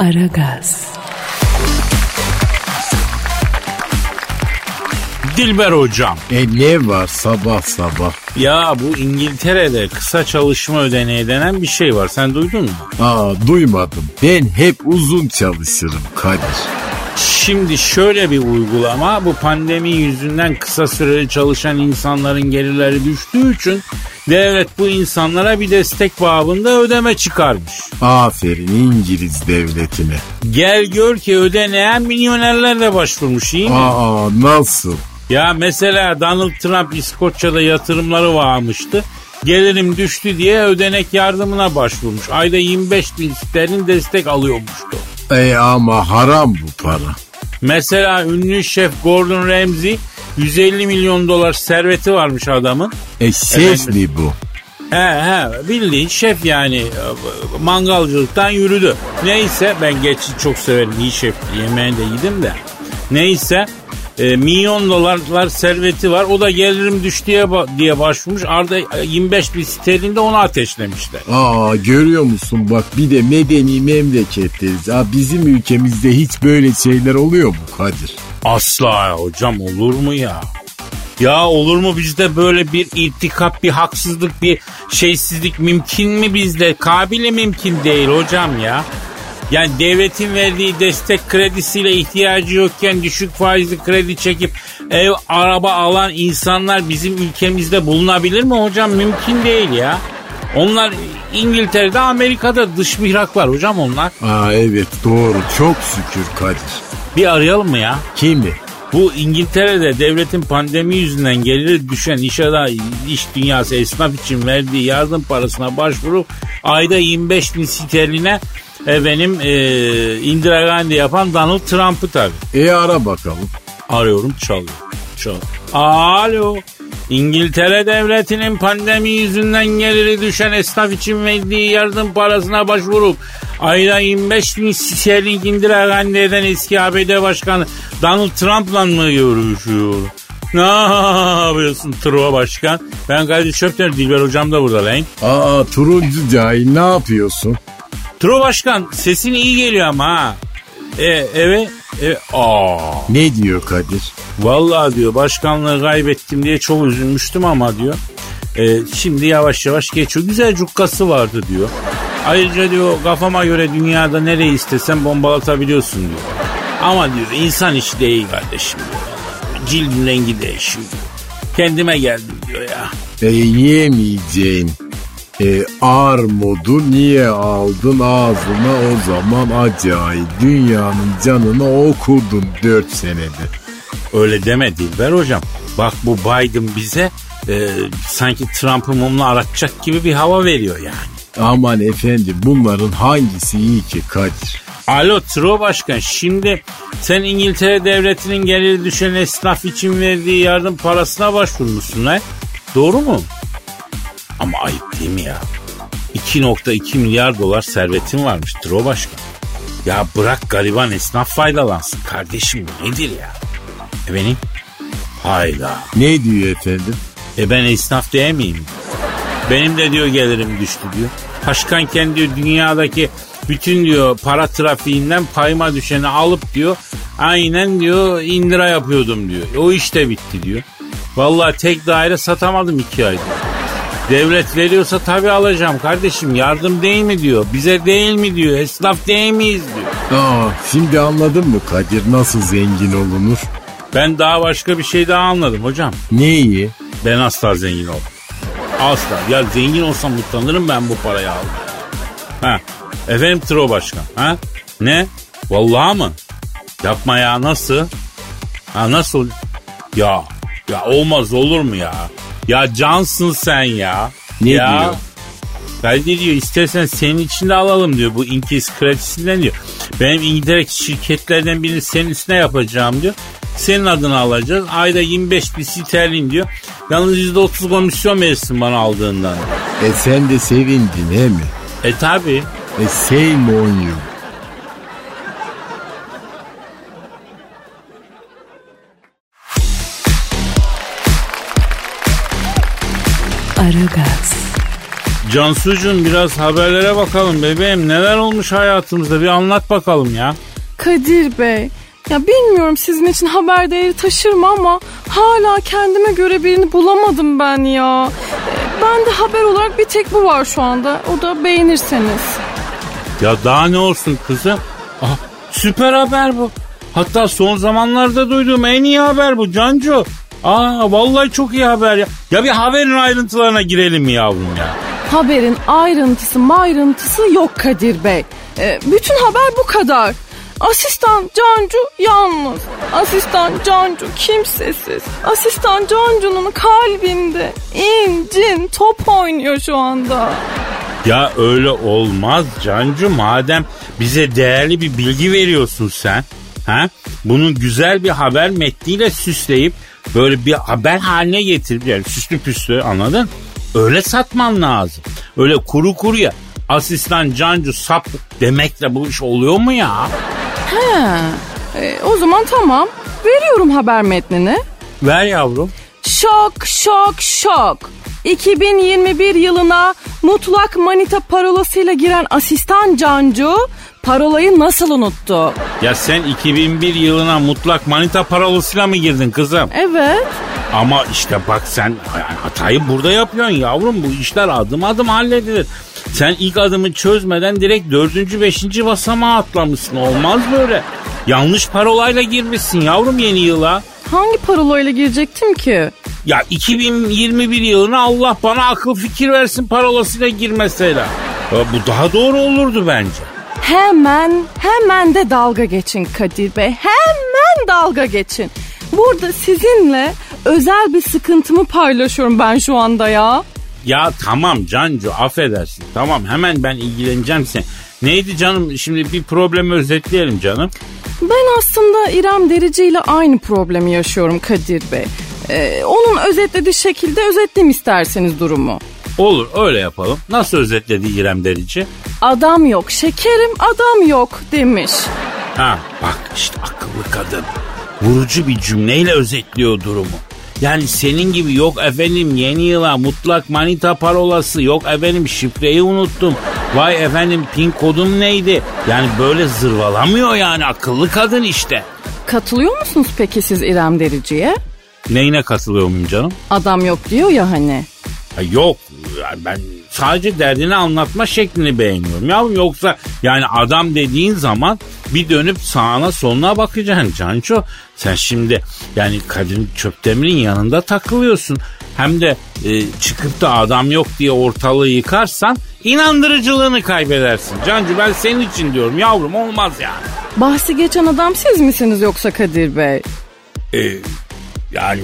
Aragaz, Dilber hocam. E ne var sabah sabah? Ya bu İngiltere'de kısa çalışma ödeneği denen bir şey var. Sen duydun mu? Aa duymadım. Ben hep uzun çalışırım Kadir. Şimdi şöyle bir uygulama bu pandemi yüzünden kısa süreli çalışan insanların gelirleri düştüğü için devlet bu insanlara bir destek babında ödeme çıkarmış. Aferin İngiliz devletine. Gel gör ki ödeneğe milyonerler de başvurmuş iyi mi? Aa nasıl? Ya mesela Donald Trump İskoçya'da yatırımları varmıştı. Gelirim düştü diye ödenek yardımına başvurmuş. Ayda 25 bin sterlin destek alıyormuştu. E ama haram bu para. Mesela ünlü şef Gordon Ramsay 150 milyon dolar serveti varmış adamın. E mi bu? He he bildiğin şef yani mangalcılıktan yürüdü. Neyse ben geçi çok severim iyi şef yemeğini de yedim de. Neyse e, milyon dolarlar serveti var. O da gelirim düştü diye, diye başvurmuş. Arda 25 bin sterlinde onu ateşlemişler. Aa görüyor musun bak bir de medeni memleketleriz. Ha, bizim ülkemizde hiç böyle şeyler oluyor mu Kadir? Asla hocam olur mu ya? Ya olur mu bizde böyle bir irtikap, bir haksızlık, bir şeysizlik mümkün mü bizde? Kabile mümkün değil hocam ya. Yani devletin verdiği destek kredisiyle ihtiyacı yokken düşük faizli kredi çekip ev, araba alan insanlar bizim ülkemizde bulunabilir mi hocam? Mümkün değil ya. Onlar İngiltere'de, Amerika'da dış mihraklar hocam onlar. Aa evet doğru çok şükür Kadir. Bir arayalım mı ya? Kimi? Bu İngiltere'de devletin pandemi yüzünden geliri düşen iş adamı, iş dünyası esnaf için verdiği yardım parasına başvurup ayda 25 bin sterline efendim e, Indira Gandhi yapan Donald Trump'ı tabii. E ara bakalım. Arıyorum çalıyor. Çal. Alo. İngiltere devletinin pandemi yüzünden geliri düşen esnaf için verdiği yardım parasına başvurup ayda 25 bin sterling Indira Gandhi'den eski ABD Başkanı Donald Trump'la mı görüşüyor? Ne yapıyorsun Truva Başkan? Ben Kadir Çöpten Dilber Hocam da burada lan. Aa turuncu cahil ne yapıyorsun? Truva Başkan sesin iyi geliyor ama ha. E, evet. E, aa. Ne diyor Kadir? Vallahi diyor başkanlığı kaybettim diye çok üzülmüştüm ama diyor. e, şimdi yavaş yavaş geçiyor. Güzel cukkası vardı diyor. Ayrıca diyor kafama göre dünyada nereyi istesem bombalatabiliyorsun diyor. Ama diyor insan işi değil kardeşim diyor. Cildin rengi değişiyor diyor. Kendime geldim diyor ya. E, yiyemeyeceğin e, armudu niye aldın ağzına o zaman acayip dünyanın canını okudun 4 senede. Öyle deme Dilber hocam. Bak bu Biden bize e, sanki Trump'ı mumla aratacak gibi bir hava veriyor yani. Aman efendim bunların hangisi iyi ki Kadir? Alo Tro Başkan şimdi sen İngiltere devletinin geliri düşen esnaf için verdiği yardım parasına başvurmuşsun lan. Doğru mu? Ama ayıp değil mi ya? 2.2 milyar dolar servetin varmış Tro Başkan. Ya bırak gariban esnaf faydalansın kardeşim nedir ya? E benim? Hayda. Ne diyor efendim? E ben esnaf değil miyim? Benim de diyor gelirim düştü diyor. Başkanken diyor dünyadaki bütün diyor para trafiğinden payıma düşeni alıp diyor aynen diyor indira yapıyordum diyor. O iş de bitti diyor. Vallahi tek daire satamadım iki ayda. Devlet veriyorsa tabii alacağım kardeşim yardım değil mi diyor. Bize değil mi diyor. Esnaf değil miyiz diyor. Aa, şimdi anladın mı Kadir nasıl zengin olunur? Ben daha başka bir şey daha anladım hocam. Neyi? Ben asla zengin oldum. Asla. Ya zengin olsam utanırım ben bu parayı aldım. Ha. Efendim Tro Başkan. Ha? Ne? Vallahi mı? Yapma ya nasıl? Ha nasıl? Ya. Ya olmaz olur mu ya? Ya cansın sen ya. Ne ya. diyor? Ben de diyor istersen senin için de alalım diyor bu İngiliz kredisinden diyor. Benim İngiltere şirketlerden birini senin üstüne yapacağım diyor. Senin adını alacağız. Ayda 25 bin sterlin diyor. Yalnız %30 komisyon verirsin bana aldığından. E sen de sevindin he mi? E tabi. E same on you. Aragaz, Cansucuğum biraz haberlere bakalım bebeğim. Neler olmuş hayatımızda bir anlat bakalım ya. Kadir Bey, ya bilmiyorum sizin için haber değeri taşır mı ama hala kendime göre birini bulamadım ben ya. Ee, Ben de haber olarak bir tek bu var şu anda. O da beğenirseniz. Ya daha ne olsun kızım? Ah, süper haber bu. Hatta son zamanlarda duyduğum en iyi haber bu Cancu. Aa vallahi çok iyi haber ya. Ya bir haberin ayrıntılarına girelim mi yavrum ya? Haberin ayrıntısı ayrıntısı yok Kadir Bey. Ee, bütün haber bu kadar. Asistan Cancu yalnız. Asistan Cancu kimsesiz. Asistan Cancu'nun kalbinde incin top oynuyor şu anda. Ya öyle olmaz Cancu madem bize değerli bir bilgi veriyorsun sen. Ha? Bunu güzel bir haber metniyle süsleyip böyle bir haber haline getirip yani süslü püslü anladın? Öyle satman lazım. Öyle kuru kuruya asistan Cancu sap demekle bu iş oluyor mu ya? He, e, o zaman tamam. Veriyorum haber metnini. Ver yavrum. Şok şok şok. 2021 yılına mutlak manita parolasıyla giren asistan Cancu parolayı nasıl unuttu? Ya sen 2001 yılına mutlak manita parolasıyla mı girdin kızım? Evet. Ama işte bak sen hatayı burada yapıyorsun yavrum. Bu işler adım adım halledilir. Sen ilk adımı çözmeden direkt dördüncü, beşinci basamağa atlamışsın. Olmaz böyle. Yanlış parolayla girmişsin yavrum yeni yıla. Hangi parolayla girecektim ki? Ya 2021 yılına Allah bana akıl fikir versin parolasıyla gir mesela. Ya bu daha doğru olurdu bence. Hemen hemen de dalga geçin Kadir Bey. Hemen dalga geçin. Burada sizinle özel bir sıkıntımı paylaşıyorum ben şu anda ya. Ya tamam Cancu affedersin. Tamam hemen ben ilgileneceğim sen. Neydi canım şimdi bir problemi özetleyelim canım. Ben aslında İrem Derici ile aynı problemi yaşıyorum Kadir Bey. Ee, onun özetlediği şekilde özetleyeyim isterseniz durumu. Olur öyle yapalım. Nasıl özetledi İrem Derici? Adam yok şekerim adam yok demiş. Ha bak işte akıllı kadın. Vurucu bir cümleyle özetliyor durumu. Yani senin gibi yok efendim yeni yıla mutlak manita parolası yok efendim şifreyi unuttum. Vay efendim pin kodum neydi? Yani böyle zırvalamıyor yani akıllı kadın işte. Katılıyor musunuz peki siz İrem Derici'ye? Neyine katılıyor muyum canım? Adam yok diyor ya hani. Ha, yok ben sadece derdini anlatma şeklini beğeniyorum. Yavrum yoksa yani adam dediğin zaman bir dönüp sağına soluna bakacaksın Canço. Sen şimdi yani Kadir Çöptemir'in yanında takılıyorsun. Hem de e, çıkıp da adam yok diye ortalığı yıkarsan inandırıcılığını kaybedersin. Cancu ben senin için diyorum yavrum olmaz yani. Bahsi geçen adam siz misiniz yoksa Kadir Bey? E, yani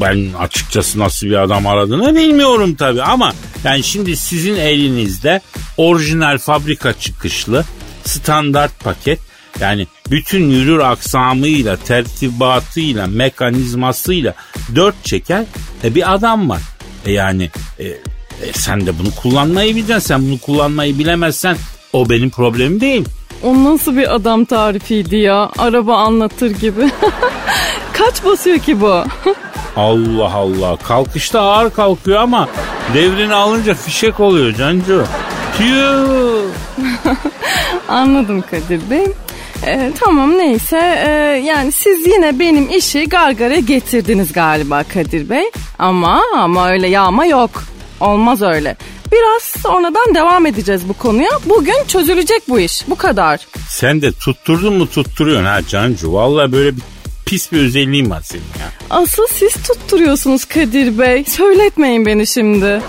ben açıkçası nasıl bir adam aradığını bilmiyorum tabii ama yani şimdi sizin elinizde orijinal fabrika çıkışlı standart paket yani bütün yürür aksamıyla, tertibatıyla, mekanizmasıyla dört çeker e, bir adam var. E yani e, e, sen de bunu kullanmayı bileceksin. Sen bunu kullanmayı bilemezsen o benim problemim değil. O nasıl bir adam tarifiydi ya? Araba anlatır gibi. Kaç basıyor ki bu? Allah Allah. Kalkışta ağır kalkıyor ama devrini alınca fişek oluyor Cancu. Tüh. Anladım Kadir Bey. Ee, tamam neyse Ee, yani siz yine benim işi gargara getirdiniz galiba Kadir Bey. Ama ama öyle yağma yok. Olmaz öyle. Biraz sonradan devam edeceğiz bu konuya. Bugün çözülecek bu iş. Bu kadar. Sen de tutturdun mu tutturuyorsun ha Cancu. Vallahi böyle bir pis bir özelliğin var senin ya. Asıl siz tutturuyorsunuz Kadir Bey. Söyletmeyin beni şimdi.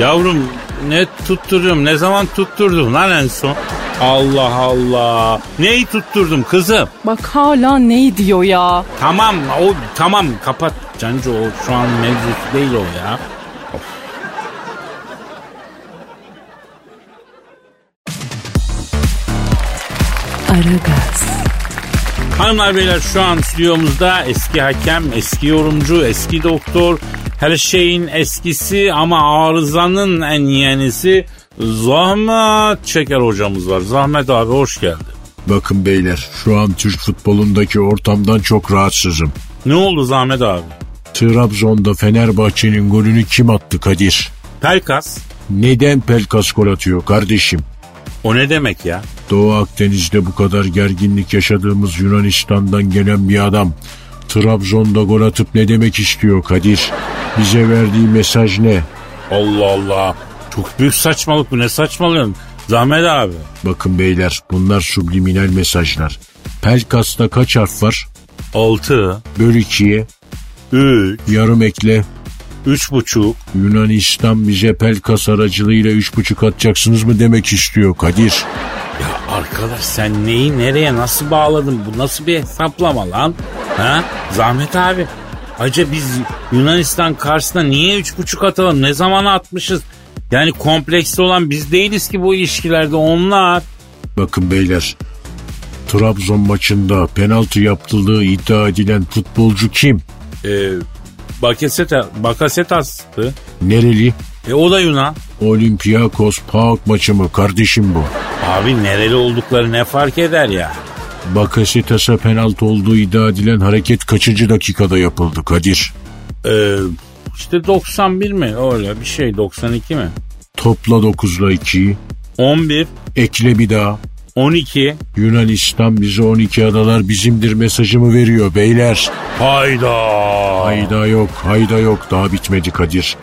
Yavrum ne tutturuyorum ne zaman tutturdum lan en son? Allah Allah. Neyi tutturdum kızım? Bak hala ne diyor ya? Tamam o tamam kapat Cancu o şu an mevzusu değil o ya. Of. Aragaz, Hanımlar beyler şu an stüdyomuzda eski hakem, eski yorumcu, eski doktor, her şeyin eskisi ama arızanın en yenisi Zahmet Çeker hocamız var. Zahmet abi hoş geldin. Bakın beyler şu an Türk futbolundaki ortamdan çok rahatsızım. Ne oldu Zahmet abi? Trabzon'da Fenerbahçe'nin golünü kim attı Kadir? Pelkas. Neden Pelkas gol atıyor kardeşim? O ne demek ya? Doğu Akdeniz'de bu kadar gerginlik yaşadığımız Yunanistan'dan gelen bir adam Trabzon'da gol atıp ne demek istiyor Kadir? Bize verdiği mesaj ne? Allah Allah. Çok büyük saçmalık bu. Ne saçmalıyorsun? Zahmet abi. Bakın beyler bunlar subliminal mesajlar. Pelkas'ta kaç harf var? 6, Böl ikiye, 3, yarım ekle. 3,5. Yunanistan bize Pelkas aracılığıyla üç buçuk atacaksınız mı demek istiyor Kadir. Ya arkadaş sen neyi nereye nasıl bağladın? Bu nasıl bir hesaplama lan? Ha? Zahmet abi. Acaba biz Yunanistan karşısında niye 3,5 atalım? Ne zaman atmışız? Yani kompleksli olan biz değiliz ki bu ilişkilerde onlar. Bakın beyler Trabzon maçında penaltı yaptırdığı iddia edilen futbolcu kim? Ee, Bakaseta, Bakasetas'tı. Nereli? E o da Yunan. Olympiakos PAOK maçı mı kardeşim bu? Abi nereli oldukları ne fark eder ya? Bakasetas'a penaltı olduğu iddia edilen hareket kaçıncı dakikada yapıldı Kadir? Ee, işte 91 mi? Öyle bir şey 92 mi? Topla 9'la 2'yi. 11, Ekle bir daha. 12. Yunanistan bize 12 adalar bizimdir mesajımı veriyor beyler. Hayda. Hayda yok, hayda yok. Daha bitmedi Kadir.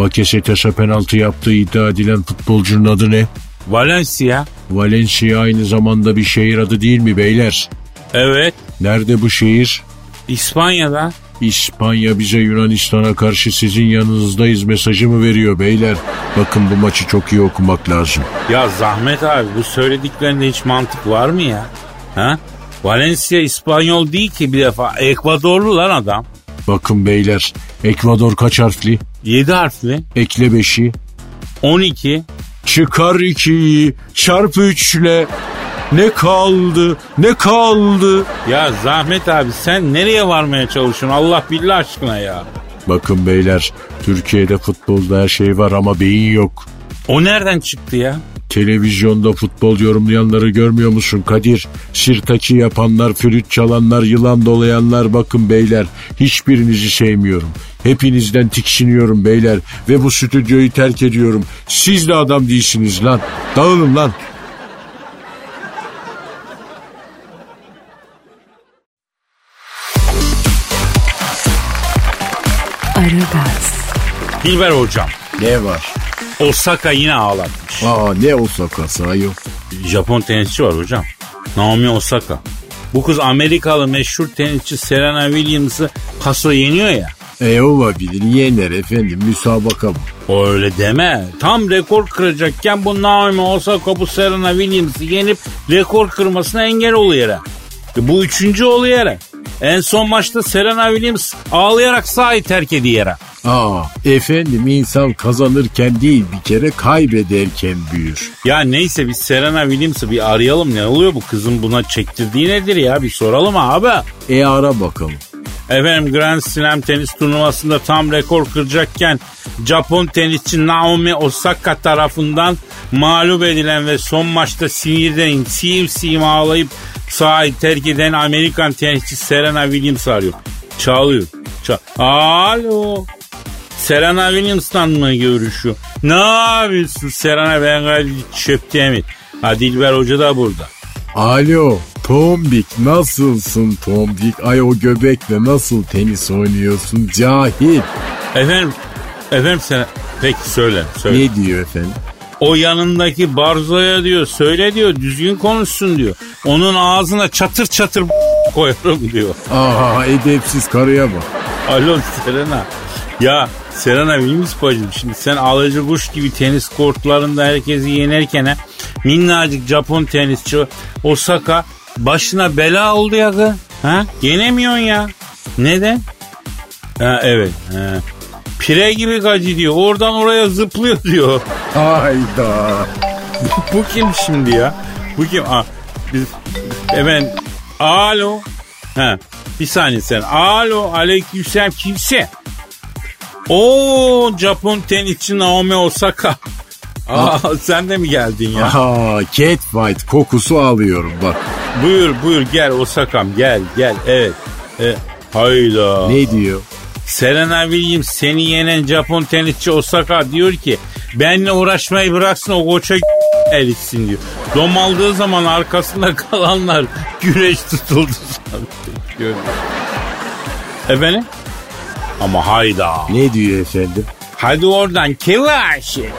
Bakasetas'a penaltı yaptığı iddia edilen futbolcunun adı ne? Valencia. Valencia aynı zamanda bir şehir adı değil mi beyler? Evet. Nerede bu şehir? İspanya'da. İspanya bize Yunanistan'a karşı sizin yanınızdayız mesajımı veriyor beyler. Bakın bu maçı çok iyi okumak lazım. Ya Zahmet abi bu söylediklerinde hiç mantık var mı ya? Ha? Valencia İspanyol değil ki bir defa. Ekvadorlu lan adam. Bakın beyler Ekvador kaç harfli? 7 harfli. Ekle 5'i. 12. Çıkar 2'yi çarpı 3 ile. Ne kaldı ne kaldı? Ya Zahmet abi sen nereye varmaya çalışıyorsun Allah billah aşkına ya. Bakın beyler Türkiye'de futbolda her şey var ama beyin yok. O nereden çıktı ya? Televizyonda futbol yorumlayanları görmüyor musun Kadir? Sirtaki yapanlar, flüt çalanlar, yılan dolayanlar bakın beyler. Hiçbirinizi sevmiyorum. Hepinizden tiksiniyorum beyler. Ve bu stüdyoyu terk ediyorum. Siz de adam değilsiniz lan. Dağılın lan. Aragaz, Dilber hocam. Ne var? Osaka yine ağlatmış. Aa ne o sakası ayol. Japon tenisçi var hocam. Naomi Osaka. Bu kız Amerikalı meşhur tenisçi Serena Williams'ı paso yeniyor ya. E olabilir yener efendim müsabaka bu. Öyle deme. Tam rekor kıracakken bu Naomi Osaka bu Serena Williams'ı yenip rekor kırmasına engel oluyor. E Bu üçüncü oluyor. En son maçta Serena Williams ağlayarak sahayı terk ediyor. Aa efendim insan kazanırken değil bir kere kaybederken büyür. Ya neyse biz Serena Williams'ı bir arayalım. Ne oluyor bu kızın buna çektirdiği nedir ya? Bir soralım abi. E ara bakalım. Efendim Grand Slam tenis turnuvasında tam rekor kıracakken Japon tenisçi Naomi Osaka tarafından mağlup edilen ve son maçta sinirden sim sim ağlayıp sahayı terk eden Amerikan tenisçi Serena Williams arıyor. Çalıyor. Çal Alo. Serena Williams'tan mı görüşüyor? Ne yapıyorsun Serena ben gayet çöpte mi? Ha Dilber Hoca da burada. Alo Tombik nasılsın Tombik? Ay o göbekle nasıl tenis oynuyorsun cahil. Efendim, efendim sen peki söyle söyle. Ne diyor efendim? O yanındaki Barzo'ya diyor söyle diyor düzgün konuşsun diyor. Onun ağzına çatır çatır koyarım diyor. Aha edepsiz karıya bak. Alo Serena. Ya Serena Williams bacım şimdi sen alıcı kuş gibi tenis kortlarında herkesi yenerken ha, minnacık Japon tenisçi Osaka başına bela oldu ya kız. Ha? Yenemiyorsun ya. Neden? Ha evet. Ha. Pire gibi gacı diyor. Oradan oraya zıplıyor diyor. Hayda. Bu kim şimdi ya? Bu kim? Aa, biz, hemen alo. Ha, bir saniye sen. Alo aleykümselam kimse? Oo Japon tenisçi Naomi Osaka. Aa, sen de mi geldin ya? Aha catfight kokusu alıyorum bak. Buyur buyur gel Osaka'm gel gel evet. E, hayda. Ne diyor? Serena Williams seni yenen Japon tenisçi Osaka diyor ki Benle uğraşmayı bıraksın o koça eritsin diyor. Dom aldığı zaman arkasında kalanlar güneş tutuldu. Efendim? Ama hayda. Ne diyor efendim? Hadi oradan kevaşi.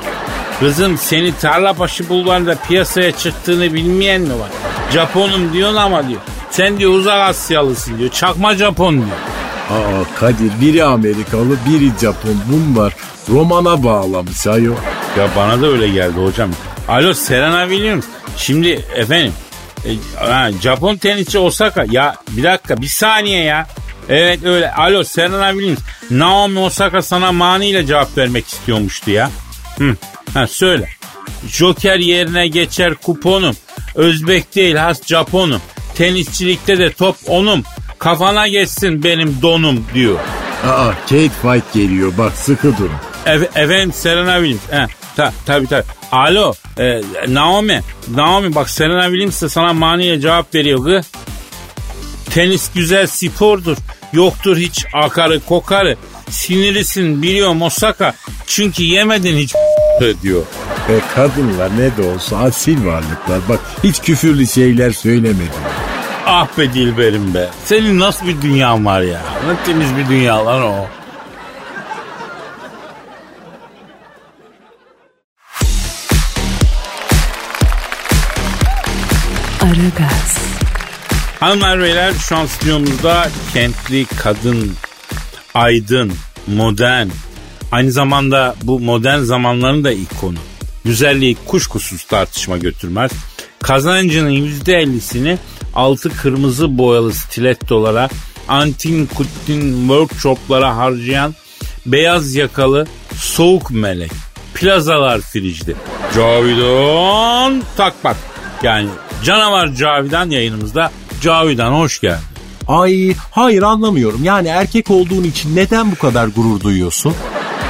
Kızım seni Tarlabaşı bulvarında piyasaya çıktığını bilmeyen mi var? Japonum diyorsun ama diyor. Sen diyor uzak Asyalısın diyor. Çakma Japon diyor. Aa Kadir biri Amerikalı biri Japon bunlar romana bağlamış ayol. Ya bana da öyle geldi hocam. Alo Serena Williams. Şimdi efendim e, ha, Japon tenisçi Osaka. Ya bir dakika bir saniye ya. Evet öyle. Alo Serena Williams. Naomi Osaka sana maniyle cevap vermek istiyormuştu ya. Hı. Ha, söyle. Joker yerine geçer kuponum. Özbek değil has Japonum. Tenisçilikte de top onum. Kafana geçsin benim donum diyor. Aa Kate White geliyor bak sıkı durun. E- efendim Serena Williams. He, ta, tabii tabii. Alo e, Naomi. Naomi bak Serena Williams de sana maniye cevap veriyor kız. Tenis güzel spordur. Yoktur hiç akarı kokarı. Sinirlisin biliyorum Osaka. Çünkü yemedin hiç diyor. Ve kadınlar ne de olsa asil varlıklar. Bak hiç küfürlü şeyler söylemedi. Ah be Dilberim be. Senin nasıl bir dünyan var ya. Ne temiz bir dünya lan o. Aragaz, Hanımlar beyler şu an stüdyomuzda kentli kadın, aydın, modern. Aynı zamanda bu modern zamanların da ikonu. Güzelliği kuşkusuz tartışma götürmez. Kazancının %50'sini altı kırmızı boyalı stilettolara, antin kutin workshoplara harcayan beyaz yakalı soğuk melek. Plazalar fricdi. Cavidan Takbak. Yani canavar Cavidan yayınımızda. Cavidan hoş geldin. Ay hayır anlamıyorum. Yani erkek olduğun için neden bu kadar gurur duyuyorsun?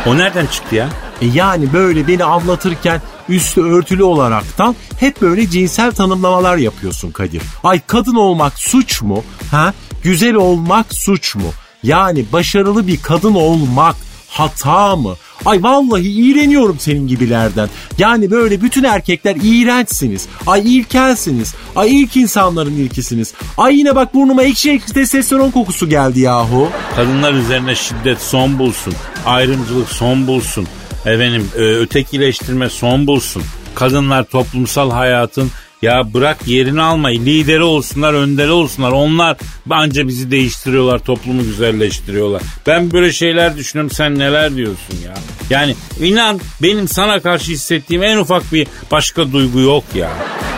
O nereden çıktı ya? E yani böyle beni anlatırken üstü örtülü olaraktan hep böyle cinsel tanımlamalar yapıyorsun Kadir. Ay kadın olmak suç mu? Ha? Güzel olmak suç mu? Yani başarılı bir kadın olmak hata mı? Ay vallahi iğreniyorum senin gibilerden. Yani böyle bütün erkekler iğrençsiniz. Ay ilkelsiniz. Ay ilk insanların ilkisiniz. Ay yine bak burnuma ekşi ekşi testosteron kokusu geldi yahu. Kadınlar üzerine şiddet son bulsun. Ayrımcılık son bulsun. Efendim e, ötekileştirme son bulsun. Kadınlar toplumsal hayatın ya bırak yerini almayı lideri olsunlar önderi olsunlar onlar bence bizi değiştiriyorlar toplumu güzelleştiriyorlar. Ben böyle şeyler düşünüyorum sen neler diyorsun ya. Yani inan benim sana karşı hissettiğim en ufak bir başka duygu yok ya.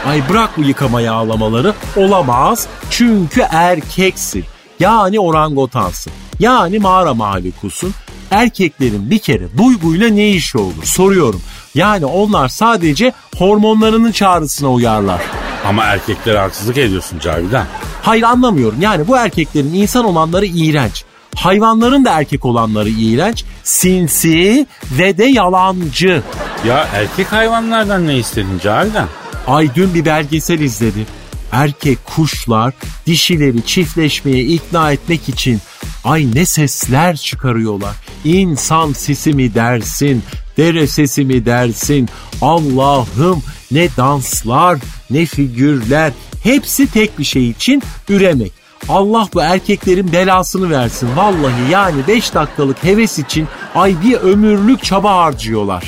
Ay bırak bu yıkama yağlamaları. Olamaz. Çünkü erkeksin. Yani orangotansın. Yani mağara mahlikusun. Erkeklerin bir kere duyguyla ne işi olur soruyorum. Yani onlar sadece hormonlarının çağrısına uyarlar. Ama erkeklere haksızlık ediyorsun Cavidan. Hayır anlamıyorum. Yani bu erkeklerin insan olanları iğrenç. Hayvanların da erkek olanları iğrenç. Sinsi ve de yalancı. Ya erkek hayvanlardan ne istedin Cavidan? Ay dün bir belgesel izledim. Erkek kuşlar dişileri çiftleşmeye ikna etmek için ay ne sesler çıkarıyorlar. İnsan sesi mi dersin, dere sesi mi dersin? Allah'ım ne danslar, ne figürler. Hepsi tek bir şey için üremek. Allah bu erkeklerin belasını versin. Vallahi yani 5 dakikalık heves için ay bir ömürlük çaba harcıyorlar.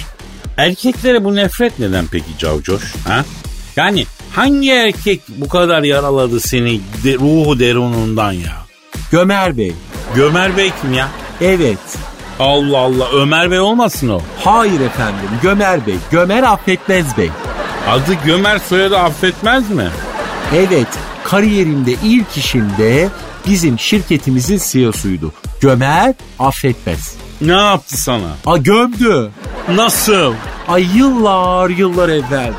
Erkeklere bu nefret neden peki Cavcoş? Ha? Yani hangi erkek bu kadar yaraladı seni de, ruhu derunundan ya? Gömer Bey. Gömer Bey kim ya? Evet. Allah Allah Ömer Bey olmasın o. Hayır efendim Gömer Bey. Gömer affetmez Bey. Adı Gömer soyadı affetmez mi? Evet kariyerimde ilk işimde bizim şirketimizin CEO'suydu. Gömer affetmez. Ne yaptı sana? A gömdü. Nasıl? Ay yıllar yıllar evvel.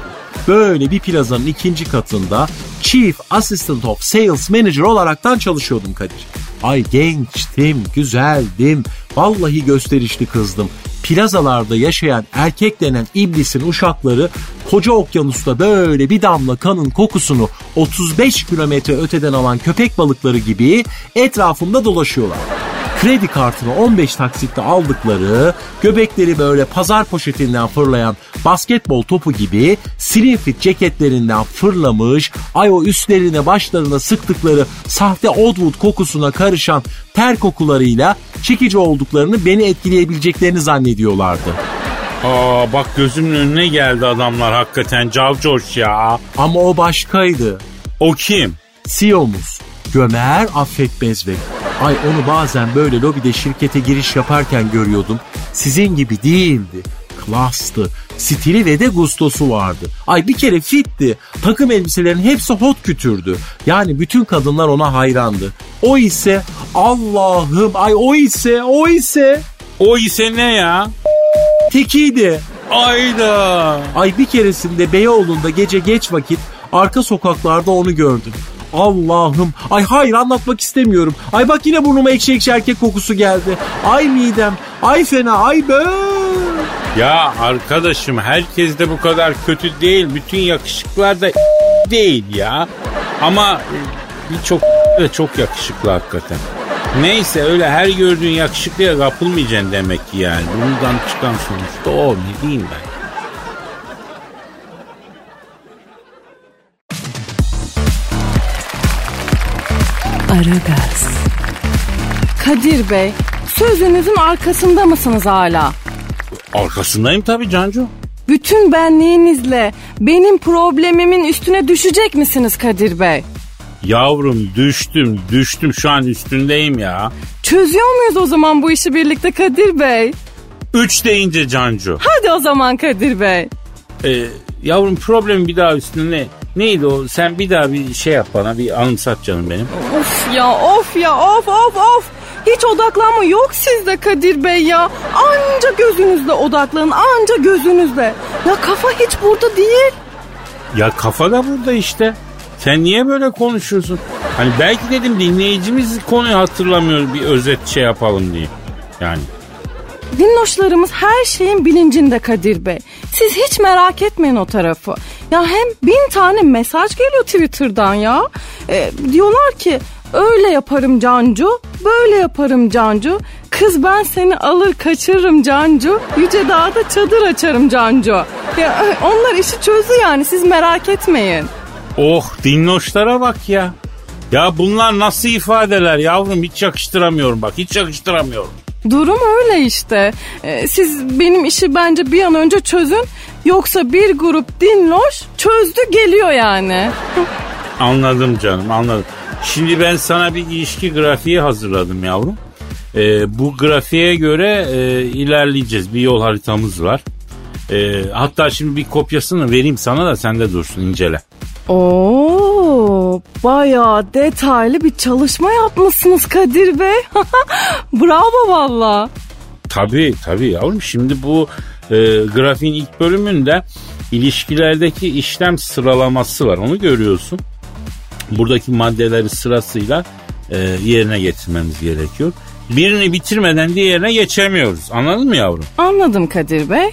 Böyle bir plazanın ikinci katında Chief Assistant of Sales Manager olaraktan çalışıyordum Kadir. Ay gençtim, güzeldim, vallahi gösterişli kızdım. Plazalarda yaşayan erkek denen iblisin uşakları koca okyanusta böyle bir damla kanın kokusunu 35 kilometre öteden alan köpek balıkları gibi etrafımda dolaşıyorlar. Kredi kartını 15 taksitte aldıkları, göbekleri böyle pazar poşetinden fırlayan basketbol topu gibi slim fit ceketlerinden fırlamış, ay o üstlerine başlarına sıktıkları sahte Oddwood kokusuna karışan ter kokularıyla çekici olduklarını beni etkileyebileceklerini zannediyorlardı. Aa bak gözümün önüne geldi adamlar hakikaten Cavcoş ya. Ama o başkaydı. O kim? CEO'muz Gömer Affetmez Bey. Ay onu bazen böyle lobide şirkete giriş yaparken görüyordum. Sizin gibi değildi. Klastı. Stili ve de gustosu vardı. Ay bir kere fitti. Takım elbiselerin hepsi hot kütürdü. Yani bütün kadınlar ona hayrandı. O ise Allah'ım ay o ise o ise O ise ne ya? tekiydi. Ayda. Ay bir keresinde Beyoğlu'nda gece geç vakit arka sokaklarda onu gördüm. Allah'ım. Ay hayır anlatmak istemiyorum. Ay bak yine burnuma ekşi ekşi erkek kokusu geldi. Ay midem. Ay fena. Ay be. Ya arkadaşım herkes de bu kadar kötü değil. Bütün yakışıklar da değil ya. Ama e, birçok de çok yakışıklı hakikaten. Neyse öyle her gördüğün yakışıklıya kapılmayacaksın demek ki yani. Bundan çıkan sonuçta o ne diyeyim ben. Aragaz, Kadir Bey, sözünüzün arkasında mısınız hala? Arkasındayım tabii Cancu. Bütün benliğinizle benim problemimin üstüne düşecek misiniz Kadir Bey? Yavrum düştüm düştüm şu an üstündeyim ya. Çözüyor muyuz o zaman bu işi birlikte Kadir Bey? Üç deyince Cancu. Hadi o zaman Kadir Bey. Ee, yavrum problem bir daha üstüne ne? Neydi o? Sen bir daha bir şey yap bana bir anımsat canım benim. Of ya of ya of of of. Hiç odaklanma yok sizde Kadir Bey ya. Anca gözünüzle odaklanın anca gözünüzle. Ya kafa hiç burada değil. Ya kafa da burada işte. Sen niye böyle konuşuyorsun? Hani belki dedim dinleyicimiz konuyu hatırlamıyor bir özet şey yapalım diye. Yani Dinloşlarımız her şeyin bilincinde Kadir Bey. Siz hiç merak etmeyin o tarafı. Ya hem bin tane mesaj geliyor Twitter'dan ya. E, diyorlar ki öyle yaparım Cancu, böyle yaparım Cancu. Kız ben seni alır kaçırırım Cancu. Yüce Dağ'da çadır açarım Cancu. Ya onlar işi çözdü yani siz merak etmeyin. oh dinloşlara bak ya. Ya bunlar nasıl ifadeler yavrum hiç yakıştıramıyorum bak hiç yakıştıramıyorum. Durum öyle işte. Ee, siz benim işi bence bir an önce çözün. Yoksa bir grup dinloş çözdü geliyor yani. Anladım canım anladım. Şimdi ben sana bir ilişki grafiği hazırladım yavrum. Ee, bu grafiğe göre e, ilerleyeceğiz. Bir yol haritamız var. Ee, hatta şimdi bir kopyasını vereyim sana da sende dursun incele. Oo, bayağı detaylı bir çalışma yapmışsınız Kadir Bey. Bravo valla. Tabii tabii yavrum. Şimdi bu e, grafiğin ilk bölümünde ilişkilerdeki işlem sıralaması var. Onu görüyorsun. Buradaki maddeleri sırasıyla e, yerine getirmemiz gerekiyor. Birini bitirmeden diğerine geçemiyoruz. Anladın mı yavrum? Anladım Kadir Bey.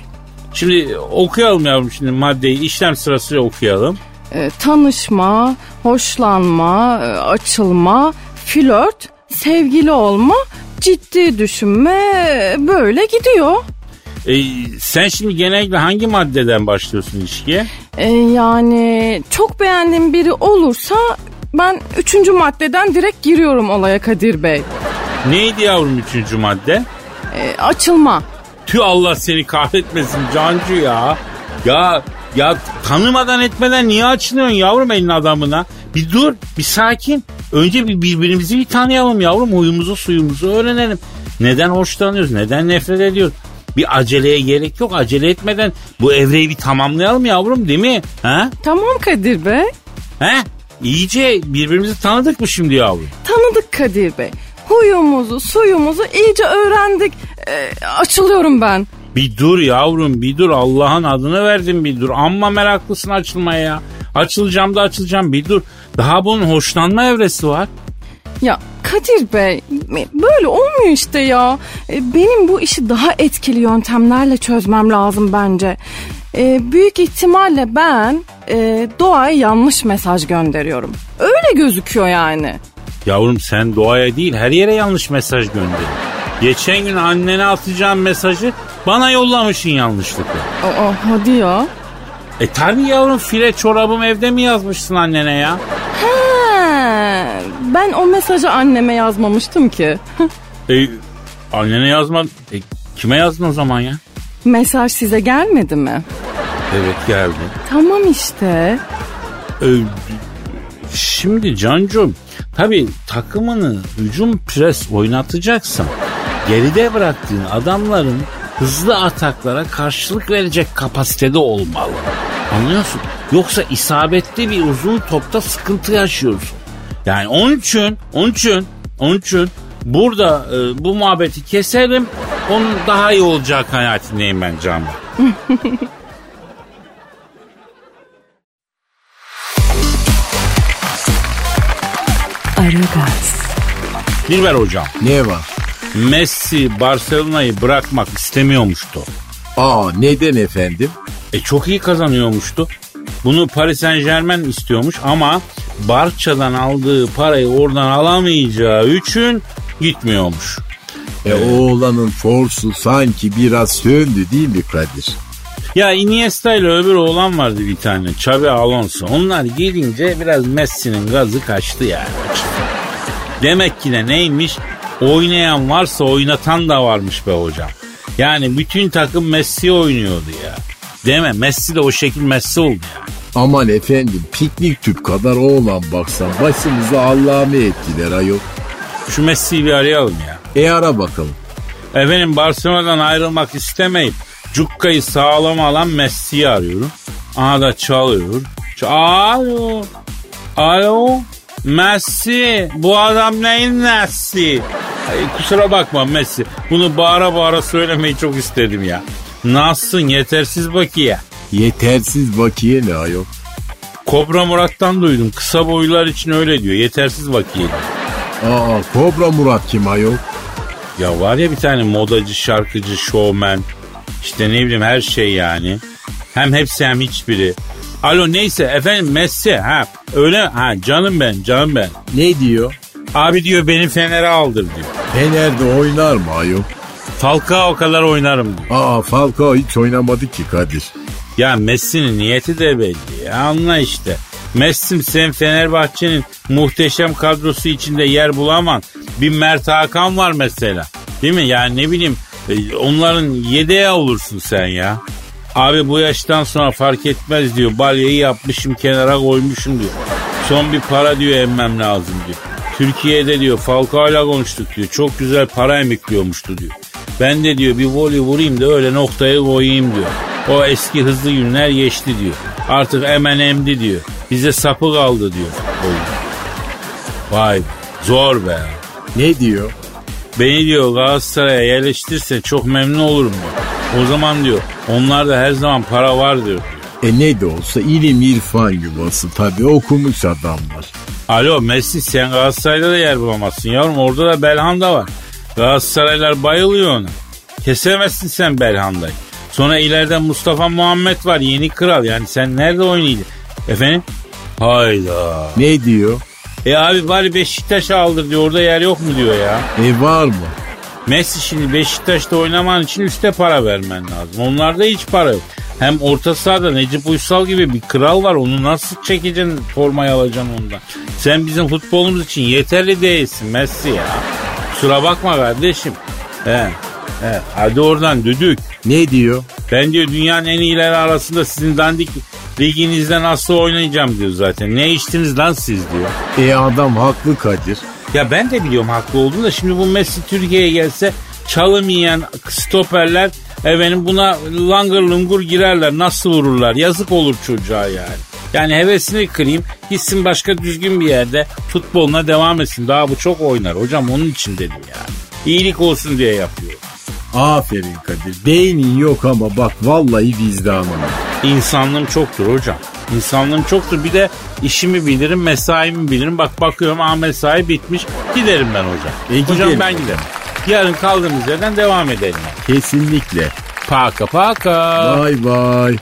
Şimdi okuyalım yavrum şimdi maddeyi işlem sırasıyla okuyalım. Ee, tanışma, hoşlanma, e, açılma, flört, sevgili olma, ciddi düşünme e, böyle gidiyor. E, sen şimdi genellikle hangi maddeden başlıyorsun ilişkiye? Ee, yani çok beğendiğim biri olursa ben üçüncü maddeden direkt giriyorum olaya Kadir Bey. Neydi yavrum üçüncü madde? Ee, açılma. Tüh Allah seni kahretmesin Cancu ya. Ya ya tanımadan etmeden niye açılıyorsun yavrum elin adamına? Bir dur bir sakin. Önce bir birbirimizi bir tanıyalım yavrum. Huyumuzu suyumuzu öğrenelim. Neden hoşlanıyoruz? Neden nefret ediyoruz? Bir aceleye gerek yok. Acele etmeden bu evreyi bir tamamlayalım yavrum değil mi? Ha? Tamam Kadir Bey. Ha? İyice birbirimizi tanıdık mı şimdi yavrum? Tanıdık Kadir Bey. Huyumuzu, suyumuzu iyice öğrendik. Ee, açılıyorum ben. Bir dur yavrum bir dur Allah'ın adını verdim bir dur. Amma meraklısın açılmaya ya. Açılacağım da açılacağım bir dur. Daha bunun hoşlanma evresi var. Ya Kadir Bey böyle olmuyor işte ya. E, Benim bu işi daha etkili yöntemlerle çözmem lazım bence. E, büyük ihtimalle ben e, doğaya yanlış mesaj gönderiyorum. Öyle gözüküyor yani. Yavrum sen doğaya değil her yere yanlış mesaj gönderdin. Geçen gün annene atacağım mesajı bana yollamışsın yanlışlıkla. Aa, hadi ya. E tabi yavrum file çorabım evde mi yazmışsın annene ya? He, ben o mesajı anneme yazmamıştım ki. E, annene yazma. E, kime yazdın o zaman ya? Mesaj size gelmedi mi? Evet geldi. Tamam işte. E, şimdi Cancum tabi takımını hücum pres oynatacaksan geride bıraktığın adamların hızlı ataklara karşılık verecek kapasitede olmalı. Anlıyorsun? Yoksa isabetli bir uzun topta sıkıntı yaşıyorsun. Yani onun için, onun için, onun için burada e, bu muhabbeti keselim. Onun daha iyi olacak kanaatindeyim ben Can Bey. Aragaz, Dilber hocam, Ne var? Messi Barcelona'yı bırakmak istemiyormuştu. Aa neden efendim? E çok iyi kazanıyormuştu. Bunu Paris Saint Germain istiyormuş ama Barça'dan aldığı parayı oradan alamayacağı için gitmiyormuş. E oğlanın forsu sanki biraz söndü değil mi Kadir? Ya Iniesta ile öbür oğlan vardı bir tane. Xabi Alonso. Onlar gelince biraz Messi'nin gazı kaçtı yani. Demek ki de neymiş? Oynayan varsa oynatan da varmış be hocam. Yani bütün takım Messi oynuyordu ya. Deme Messi de o şekil Messi oldu ya. Aman efendim piknik tüp kadar oğlan baksan başımıza Allah'ımı ettiler ayol. Şu Messi'yi bir arayalım ya. E ara bakalım. Efendim Barcelona'dan ayrılmak istemeyip Cukka'yı sağlam alan Messi'yi arıyorum. Aha da çalıyor. Ç- Alo. Alo. Messi. Bu adam neyin Messi? Ay, kusura bakma Messi. Bunu bağıra bağıra söylemeyi çok istedim ya. Nasılsın yetersiz bakiye? Yetersiz bakiye ne ayol? Kobra Murat'tan duydum. Kısa boylular için öyle diyor. Yetersiz bakiye. Aa Kobra Murat kim ayol? Ya var ya bir tane modacı, şarkıcı, şovmen. İşte ne bileyim her şey yani. Hem hepsi hem hiçbiri. Alo neyse efendim Messi ha öyle ha canım ben canım ben. Ne diyor? Abi diyor beni Fener'e aldır diyor. Fener'de oynar mı ayol? Falcao kadar oynarım diyor. Aa Falcao hiç oynamadı ki Kadir. Ya Messi'nin niyeti de belli ya anla işte. Messi'm sen Fenerbahçe'nin muhteşem kadrosu içinde yer bulamam. Bir Mert Hakan var mesela. Değil mi? Yani ne bileyim e, onların yedeği olursun sen ya. Abi bu yaştan sonra fark etmez diyor. Balyayı yapmışım kenara koymuşum diyor. Son bir para diyor emmem lazım diyor. Türkiye'de diyor Falcao'yla konuştuk diyor. Çok güzel para emikliyormuştu diyor. Ben de diyor bir voley vurayım da öyle noktayı koyayım diyor. O eski hızlı günler geçti diyor. Artık hemen emdi diyor. Bize sapı kaldı diyor. Vay zor be. Ne diyor? Beni diyor Galatasaray'a yerleştirse çok memnun olurum diyor. O zaman diyor onlarda her zaman para var diyor. E ne de olsa ilim irfan yuvası tabii okumuş adamlar. Alo Messi sen Galatasaray'da da yer bulamazsın yavrum. Orada da Belhanda var. Galatasaraylar bayılıyor ona. Kesemezsin sen Belhanda'yı. Sonra ileride Mustafa Muhammed var yeni kral. Yani sen nerede oynayacaksın? Efendim? Hayda. Ne diyor? E abi bari Beşiktaş aldır diyor. Orada yer yok mu diyor ya. E var mı? Messi şimdi Beşiktaş'ta oynaman için üste para vermen lazım. Onlarda hiç para yok. Hem orta sahada Necip Uysal gibi bir kral var. Onu nasıl çekeceksin formayı alacaksın ondan. Sen bizim futbolumuz için yeterli değilsin Messi ya. Kusura bakma kardeşim. He, he. Hadi oradan düdük. Ne diyor? Ben diyor dünyanın en iyileri arasında sizin dandik liginizde nasıl oynayacağım diyor zaten. Ne içtiniz lan siz diyor. E adam haklı Kadir. Ya ben de biliyorum haklı olduğunu da şimdi bu Messi Türkiye'ye gelse çalım yiyen stoperler efendim buna langır lungur girerler. Nasıl vururlar? Yazık olur çocuğa yani. Yani hevesini kırayım gitsin başka düzgün bir yerde futboluna devam etsin. Daha bu çok oynar hocam onun için dedim yani. İyilik olsun diye yapıyor. Aferin Kadir. Beynin yok ama bak vallahi vicdanın. var. İnsanlığım çoktur hocam. İnsanlığım çoktur. Bir de işimi bilirim, mesaimi bilirim. Bak bakıyorum ah mesai bitmiş. Giderim ben hocam. E, hocam gidelim. ben giderim. Yarın kaldığımız yerden devam edelim. Kesinlikle. Paka paka. Bay bay.